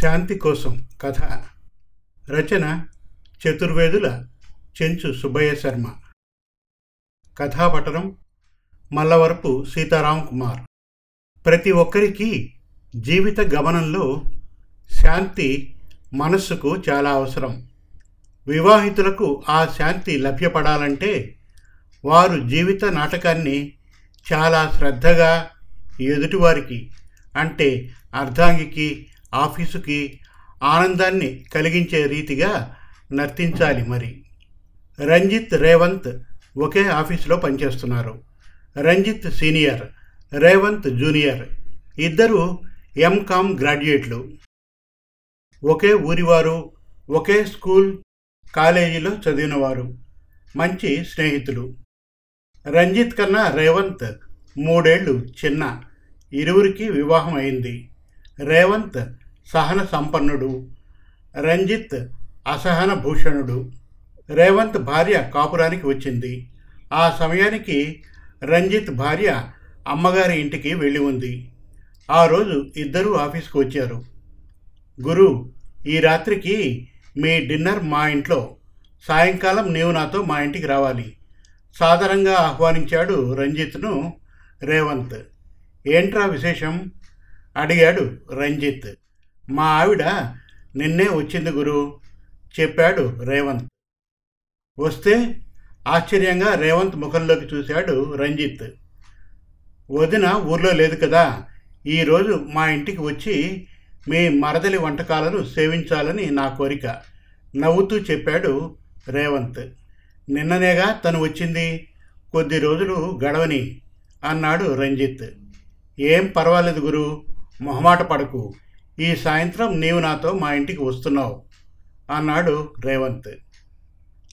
శాంతి కోసం కథ. రచన చతుర్వేదుల చెంచు సుబ్బయ్య శర్మ. కథాపటనం మల్లవరపు సీతారాం కుమార్. ప్రతి ఒక్కరికి జీవిత గమనంలో శాంతి మనస్సుకు చాలా అవసరం. వివాహితులకు ఆ శాంతి లభ్యపడాలంటే వారు జీవిత నాటకాన్ని చాలా శ్రద్ధగా ఎదుటివారికి అంటే అర్ధాంగికి ఆఫీసుకి ఆనందాన్ని కలిగించే రీతిగా నర్తించాలి మరి. రంజిత్ రేవంత్ ఒకే ఆఫీసులో పనిచేస్తున్నారు. Ranjith senior Revanth junior. ఇద్దరు ఎంకామ్ గ్రాడ్యుయేట్లు. ఒకే ఊరివారు ఒకే స్కూల్ కాలేజీలో చదివినవారు. మంచి స్నేహితులు. రంజిత్ కన్నా రేవంత్ మూడేళ్ళు చిన్న. ఇరువురికి వివాహం అయింది. రేవంత్ సహన సంపన్నుడు రంజిత్ అసహన భూషణుడు. రేవంత్ భార్య కాపురానికి వచ్చింది. ఆ సమయానికి రంజిత్ భార్య అమ్మగారి ఇంటికి వెళ్ళి ఉంది. ఆ రోజు ఇద్దరూ ఆఫీస్కి వచ్చారు. గురు ఈ రాత్రికి మీ డిన్నర్ మా ఇంట్లో. సాయంకాలం నీవు నాతో మా ఇంటికి రావాలి. సాధారణంగా ఆహ్వానించాడు రంజిత్ను రేవంత్. ఏంట్రా విశేషం? అడిగాడు రంజిత్. మా ఆవిడ నిన్నే వచ్చింది గురు చెప్పాడు రేవంత్. వస్తే ఆశ్చర్యంగా రేవంత్ ముఖంలోకి చూశాడు రంజిత్. వదిన ఊర్లో లేదు కదా ఈరోజు మా ఇంటికి వచ్చి మీ మరదలి వంటకాలను సేవించాలని నా కోరిక నవ్వుతూ చెప్పాడు రేవంత్. నిన్ననేగా తను వచ్చింది కొద్ది రోజులు గడవని అన్నాడు రంజిత్. ఏం పర్వాలేదు గురు మొహమాట పడకు. ఈ సాయంత్రం నీవు నాతో మా ఇంటికి వస్తున్నావు అన్నాడు రేవంత్.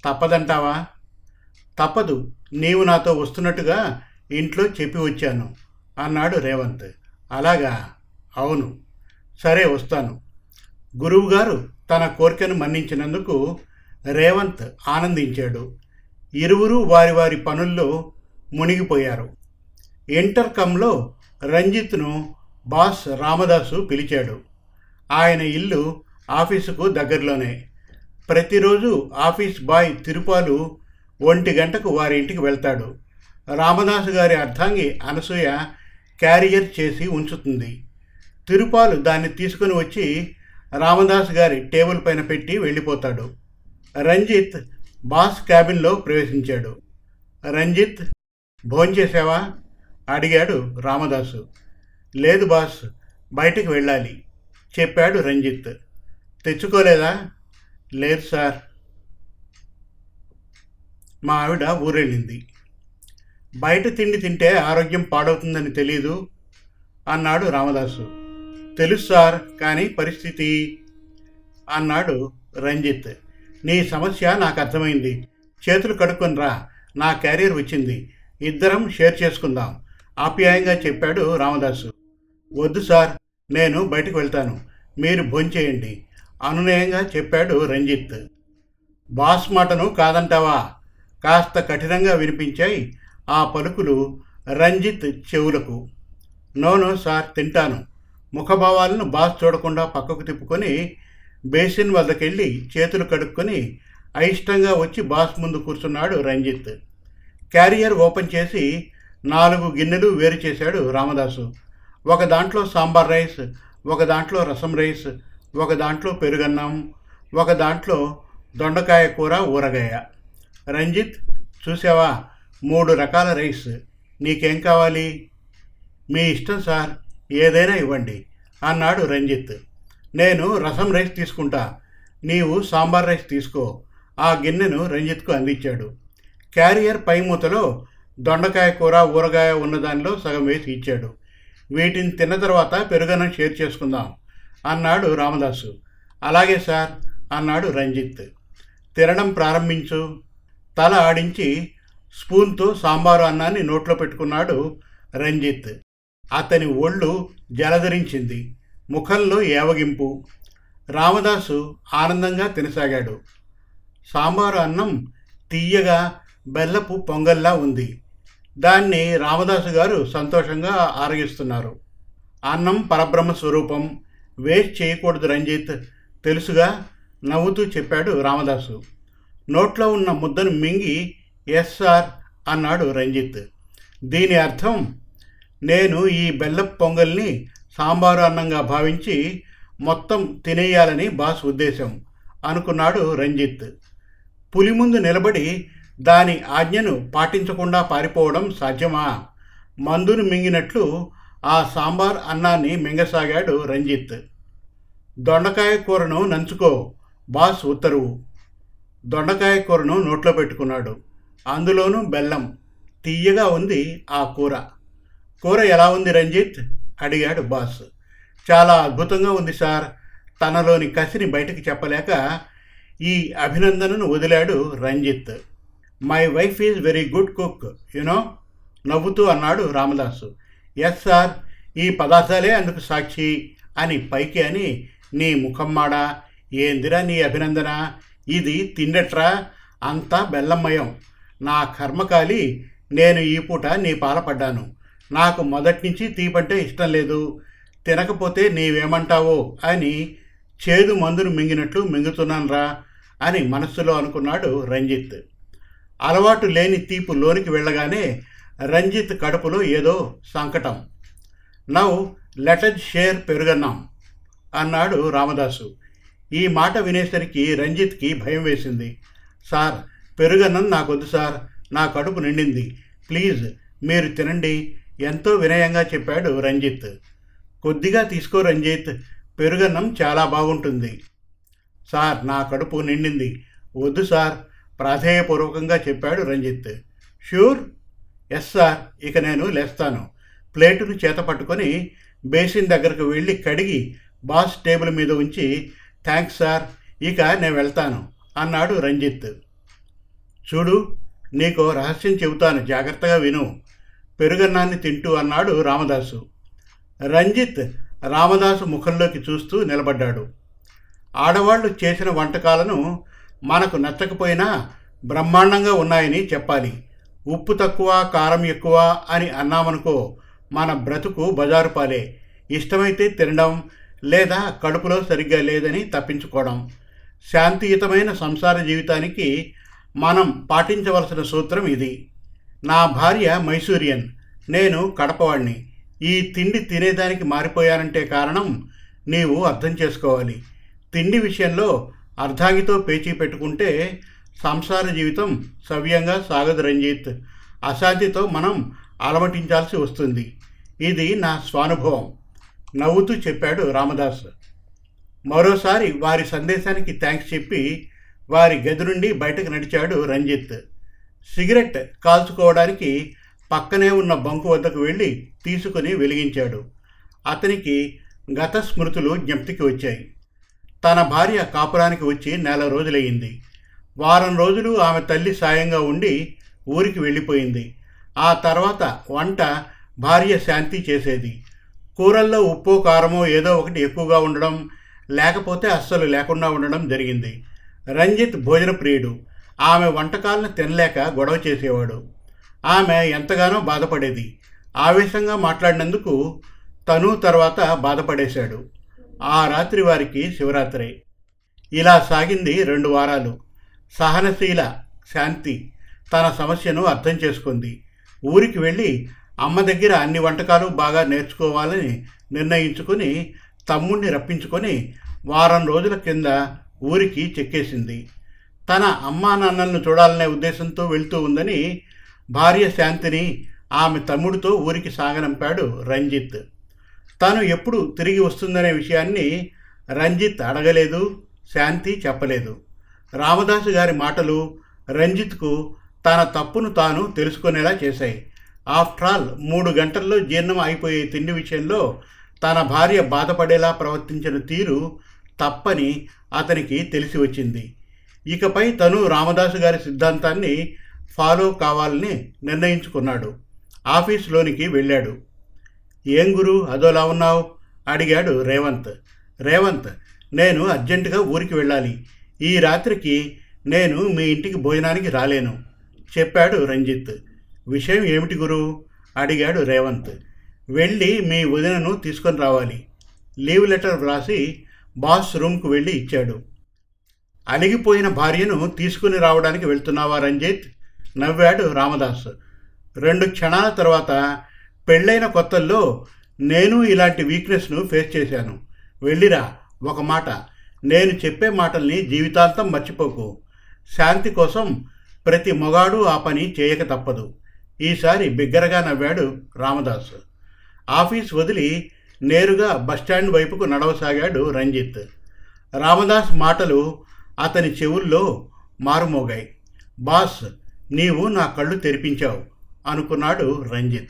తప్పదంటావా? తప్పదు నీవు నాతో వస్తున్నట్టుగా ఇంట్లో చెప్పి వచ్చాను అన్నాడు రేవంత్. అలాగా? అవును. సరే వస్తాను. గురువుగారు తన కోరికను మన్నించినందుకు రేవంత్ ఆనందించాడు. ఇరువురు వారి వారి పనుల్లో మునిగిపోయారు. ఇంటర్కమ్లో రంజిత్ను బాస్ రామదాసు పిలిచాడు. ఆయన ఇల్లు ఆఫీసుకు దగ్గరలోనే. ప్రతిరోజు ఆఫీస్ బాయ్ తిరుపాలు ఒంటి గంటకు వారి ఇంటికి వెళ్తాడు. రామదాసు గారి అర్థాంగి అనసూయ క్యారియర్ చేసి ఉంచుతుంది. తిరుపాలు దాన్ని తీసుకుని వచ్చి రామదాస్ గారి టేబుల్ పైన పెట్టి వెళ్ళిపోతాడు. రంజిత్ బాస్ క్యాబిన్లో ప్రవేశించాడు. రంజిత్ భోంచేసావా అడిగాడు రామదాసు. లేదు బాస్ బయటికి వెళ్ళాలి చెప్పాడు రంజిత్. తెచ్చుకోలేదా? లేదు సార్. మా ఆవిడ ఊరెళ్ళింది. బయట తిండి తింటే ఆరోగ్యం పాడవుతుందని తెలీదు అన్నాడు రామదాసు. తెలుసు సార్ కానీ పరిస్థితి? అన్నాడు రంజిత్. నీ సమస్య నాకు అర్థమైంది. చేతులు కడుక్కుని రా నా క్యారియర్ వచ్చింది. ఇద్దరం షేర్ చేసుకుందాం. ఆప్యాయంగా చెప్పాడు రామదాసు. వద్దు సార్ నేను బయటకు వెళ్తాను. మీరు భోంచేయండి అనునయంగా చెప్పాడు రంజిత్. బాస్ మాటను కాదంటావా? కాస్త కఠినంగా వినిపించాయి ఆ పలుకులు రంజిత్ చెవులకు. నోను సార్ తింటాను. ముఖభావాలను బాస్ చూడకుండా పక్కకు తిప్పుకొని బేసిన్ వద్దకెళ్ళి చేతులు కడుక్కొని అయిష్టంగా వచ్చి బాస్ ముందు కూర్చున్నాడు రంజిత్. క్యారియర్ ఓపెన్ చేసి నాలుగు గిన్నెలు వేరు చేశాడు రామదాసు. ఒక దాంట్లో సాంబార్ రైస్ ఒక దాంట్లో రసం రైస్ ఒక దాంట్లో పెరుగన్నం ఒక దాంట్లో దొండకాయ కూర ఊరగాయ. రంజిత్ చూసావా మూడు రకాల రైస్. నీకేం కావాలి? మీ ఇష్టం సార్ ఏదైనా ఇవ్వండి అన్నాడు రంజిత్. నేను రసం రైస్ తీసుకుంటా నీవు సాంబార్ రైస్ తీసుకో ఆ గిన్నెను రంజిత్కు అందించాడు. క్యారియర్ పై మూతలో దొండకాయ కూర ఊరగాయ ఉన్న దానిలో సగం వేసి ఇచ్చాడు. వీటిని తిన్న తర్వాత పెరుగన్నం షేర్ చేసుకుందాం అన్నాడు రామదాసు. అలాగే సార్ అన్నాడు రంజిత్. తినడం ప్రారంభించు. తల ఆడించి స్పూన్తో సాంబారు అన్నాన్ని నోట్లో పెట్టుకున్నాడు రంజిత్. అతని ఒళ్ళు జలధరించింది. ముఖంలో ఏవగింపు. రామదాసు ఆనందంగా తినసాగాడు. సాంబారు అన్నం తీయగా బెల్లపు పొంగల్లా ఉంది. దాన్ని రామదాసు గారు సంతోషంగా ఆరగిస్తున్నారు. అన్నం పరబ్రహ్మ స్వరూపం వేస్ట్ చేయకూడదు రంజిత్ తెలుసుగా నవ్వుతూ చెప్పాడు రామదాసు. నోట్లో ఉన్న ముద్దను మింగి ఎస్ సార్ అన్నాడు రంజిత్. దీని అర్థం నేను ఈ బెల్లపు పొంగల్ని సాంబారు అన్నంగా భావించి మొత్తం తినేయాలని బాస్ ఉద్దేశం అనుకున్నాడు రంజిత్. పులి ముందు నిలబడి దాని ఆజ్ఞను పాటించకుండా పారిపోవడం సాధ్యమా? మందును మింగినట్లు ఆ సాంబార్ అన్నాన్ని మింగసాగాడు రంజిత్. దొండకాయ కూరను నంచుకో బాస్ ఉత్తరువు దొండకాయ కూరను నోట్లో పెట్టుకున్నాడు. అందులోనూ బెల్లం తీయగా ఉంది ఆ కూర. కూర ఎలా ఉంది రంజిత్? అడిగాడు బాస్. చాలా అద్భుతంగా ఉంది సార్. తనలోని కసిని బయటకు చెప్పలేక ఈ అభినందనను వదిలాడు Ranjit. My wife is very good cook you know నవ్వుతూ అన్నాడు రామదాసు. ఎస్ సార్ ఈ పదార్థాలే అందుకు సాక్షి అని పైకి అని నీ ముఖమ్మాడా ఏందిరా నీ అభినందన? ఇది తిండట్రా? అంతా బెల్లమయం నా కర్మకాలి నేను ఈ పూట నీ పాలపడ్డాను. నాకు మొదటి నుంచి తీపంటే ఇష్టం లేదు. తినకపోతే నీవేమంటావో అని చేదు మందును మింగినట్లు మింగుతున్నానురా అని మనస్సులో అనుకున్నాడు రంజిత్. అలవాటు లేని తీపు లోనికి వెళ్ళగానే రంజిత్ కడుపులో ఏదో సంకటం. నౌ లెటజ్ షేర్ పెరుగన్నాం అన్నాడు రామదాసు. ఈ మాట వినేసరికి రంజిత్కి భయం వేసింది. సార్ పెరుగన్నం నాకొద్దు సార్ నా కడుపు నిండింది. ప్లీజ్ మీరు తినండి ఎంతో వినయంగా చెప్పాడు రంజిత్. కొద్దిగా తీసుకో రంజిత్ పెరుగన్నం చాలా బాగుంటుంది. సార్ నా కడుపు నిండింది. వద్దు సార్ ప్రాధేయపూర్వకంగా చెప్పాడు రంజిత్. ష్యూర్ ఎస్ సార్ ఇక నేను లేస్తాను. ప్లేటును చేత పట్టుకొని బేసిన్ దగ్గరకు వెళ్ళి కడిగి బాస్ టేబుల్ మీద ఉంచి థ్యాంక్స్ సార్ ఇక నేను వెళ్తాను అన్నాడు రంజిత్. చూడు నీకు రహస్యం చెబుతాను జాగ్రత్తగా విను. పెరుగన్నాన్ని తింటూ అన్నాడు రామదాసు. రంజిత్ రామదాసు ముఖంలోకి చూస్తూ నిలబడ్డాడు. ఆడవాళ్ళు చేసిన వంటకాలను మనకు నచ్చకపోయినా బ్రహ్మాండంగా ఉన్నాయని చెప్పాలి. ఉప్పు తక్కువ కారం ఎక్కువ అని అన్నామనుకో మన బ్రతుకు బజారు పాలే. ఇష్టమైతే తినడం లేదా కడుపులో సరిగ్గా లేదని తప్పించుకోవడం. శాంతియుతమైన సంసార జీవితానికి మనం పాటించవలసిన సూత్రం ఇది. నా భార్య మైసూరియన్. నేను కడపవాణ్ణి. ఈ తిండి తినేదానికి మారిపోయానంటే కారణం నీవు అర్థం చేసుకోవాలి. తిండి విషయంలో అర్ధాంగితో పేచీ పెట్టుకుంటే సంసార జీవితం సవ్యంగా సాగదు రంజిత్. అశాంతితో మనం అలమటించాల్సి వస్తుంది. ఇది నా స్వానుభవం. నవ్వుతూ చెప్పాడు రామదాస్. మరోసారి వారి సందేశానికి థ్యాంక్స్ చెప్పి వారి గది నుండి బయటకు నడిచాడు రంజిత్. సిగరెట్ కాల్చుకోవడానికి పక్కనే ఉన్న బంకు వద్దకు వెళ్ళి తీసుకుని వెలిగించాడు. అతనికి గత స్మృతులు జ్ఞప్తికి వచ్చాయి. తన భార్య కాపురానికి వచ్చి నెల రోజులయ్యింది. వారం రోజులు ఆమె తల్లి సాయంగా ఉండి ఊరికి వెళ్ళిపోయింది. ఆ తర్వాత వంట భార్య శాంతి చేసేది. కూరల్లో ఉప్పు కారమో ఏదో ఒకటి ఎక్కువగా ఉండడం లేకపోతే అస్సలు లేకుండా ఉండడం జరిగింది. రంజిత్ భోజన ప్రియుడు. ఆమె వంటకాలను తినలేక గొడవ చేసేవాడు. ఆమె ఎంతగానో బాధపడేది. ఆవేశంగా మాట్లాడినందుకు తను తర్వాత బాధపడేశాడు. ఆ రాత్రి వారికి శివరాత్రి. ఇలా సాగింది రెండు వారాలు. సహనశీల శాంతి తన సమస్యను అర్థం చేసుకుంది. ఊరికి వెళ్ళి అమ్మ దగ్గర అన్ని వంటకాలు బాగా నేర్చుకోవాలని నిర్ణయించుకొని తమ్ముణ్ణి రప్పించుకొని వారం రోజుల కింద ఊరికి చెక్కేసింది. తన అమ్మా నాన్నలను చూడాలనే ఉద్దేశంతో వెళ్తూ ఉందని భార్య శాంతిని ఆమె తమ్ముడితో ఊరికి సాగనంపాడు రంజిత్. తాను ఎప్పుడు తిరిగి వస్తుందనే విషయాన్ని రంజిత్ అడగలేదు శాంతి చెప్పలేదు. రామదాసు గారి మాటలు రంజిత్కు తన తప్పును తాను తెలుసుకునేలా చేశాయి. ఆఫ్టర్ ఆల్ మూడు గంటల్లో జీర్ణం అయిపోయే తిండి విషయంలో తన భార్య బాధపడేలా ప్రవర్తించిన తీరు తప్పని అతనికి తెలిసి వచ్చింది. ఇకపై తను రామదాసు గారి సిద్ధాంతాన్ని ఫాలో కావాలని నిర్ణయించుకున్నాడు. ఆఫీస్లోనికి వెళ్ళాడు. ఏం గురు? అదోలా ఉన్నావు? అడిగాడు రేవంత్. రేవంత్ నేను అర్జెంటుగా ఊరికి వెళ్ళాలి. ఈ రాత్రికి నేను మీ ఇంటికి భోజనానికి రాలేను చెప్పాడు రంజిత్. విషయం ఏమిటి గురు? అడిగాడు రేవంత్. వెళ్ళి మీ వదినను తీసుకొని రావాలి. లీవ్ లెటర్ వ్రాసి బాస్ రూమ్కు వెళ్ళి ఇచ్చాడు. అలిగిపోయిన భార్యను తీసుకుని రావడానికి వెళ్తున్నావా రంజిత్? నవ్వాడు రామదాస్. రెండు క్షణాల తర్వాత పెళ్ళైన కొత్తల్లో నేను ఇలాంటి వీక్నెస్ను ఫేస్ చేశాను. వెళ్ళిరా ఒక మాట. నేను చెప్పే మాటల్ని జీవితాంతం మర్చిపోకు. శాంతి కోసం ప్రతి మొగాడు ఆ పని చేయక తప్పదు. ఈసారి బిగ్గరగా నవ్వాడు రామదాస్. ఆఫీస్ వదిలి నేరుగా బస్టాండ్ వైపుకు నడవసాగాడు రంజిత్. రామదాస్ మాటలు అతని చెవుల్లో మారుమోగాయి. బాస్ నీవు నా కళ్ళు తెరిపించావు అనుకున్నాడు రంజిత్.